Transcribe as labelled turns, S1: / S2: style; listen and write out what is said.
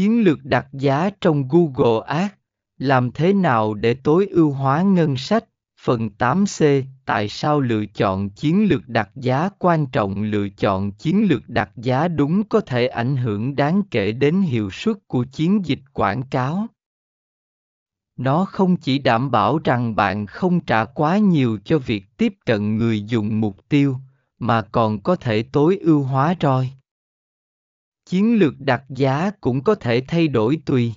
S1: Chiến lược đặt giá trong Google Ads, làm thế nào để tối ưu hóa ngân sách? Phần 8C Tại sao lựa chọn chiến lược đặt giá quan trọng lựa chọn chiến lược đặt giá đúng có thể ảnh hưởng đáng kể đến hiệu suất của chiến dịch quảng cáo. Nó không chỉ đảm bảo rằng bạn không trả quá nhiều cho việc tiếp cận người dùng mục tiêu, mà còn có thể tối ưu hóa ROI. Chiến lược đặt giá cũng có thể thay đổi tùy.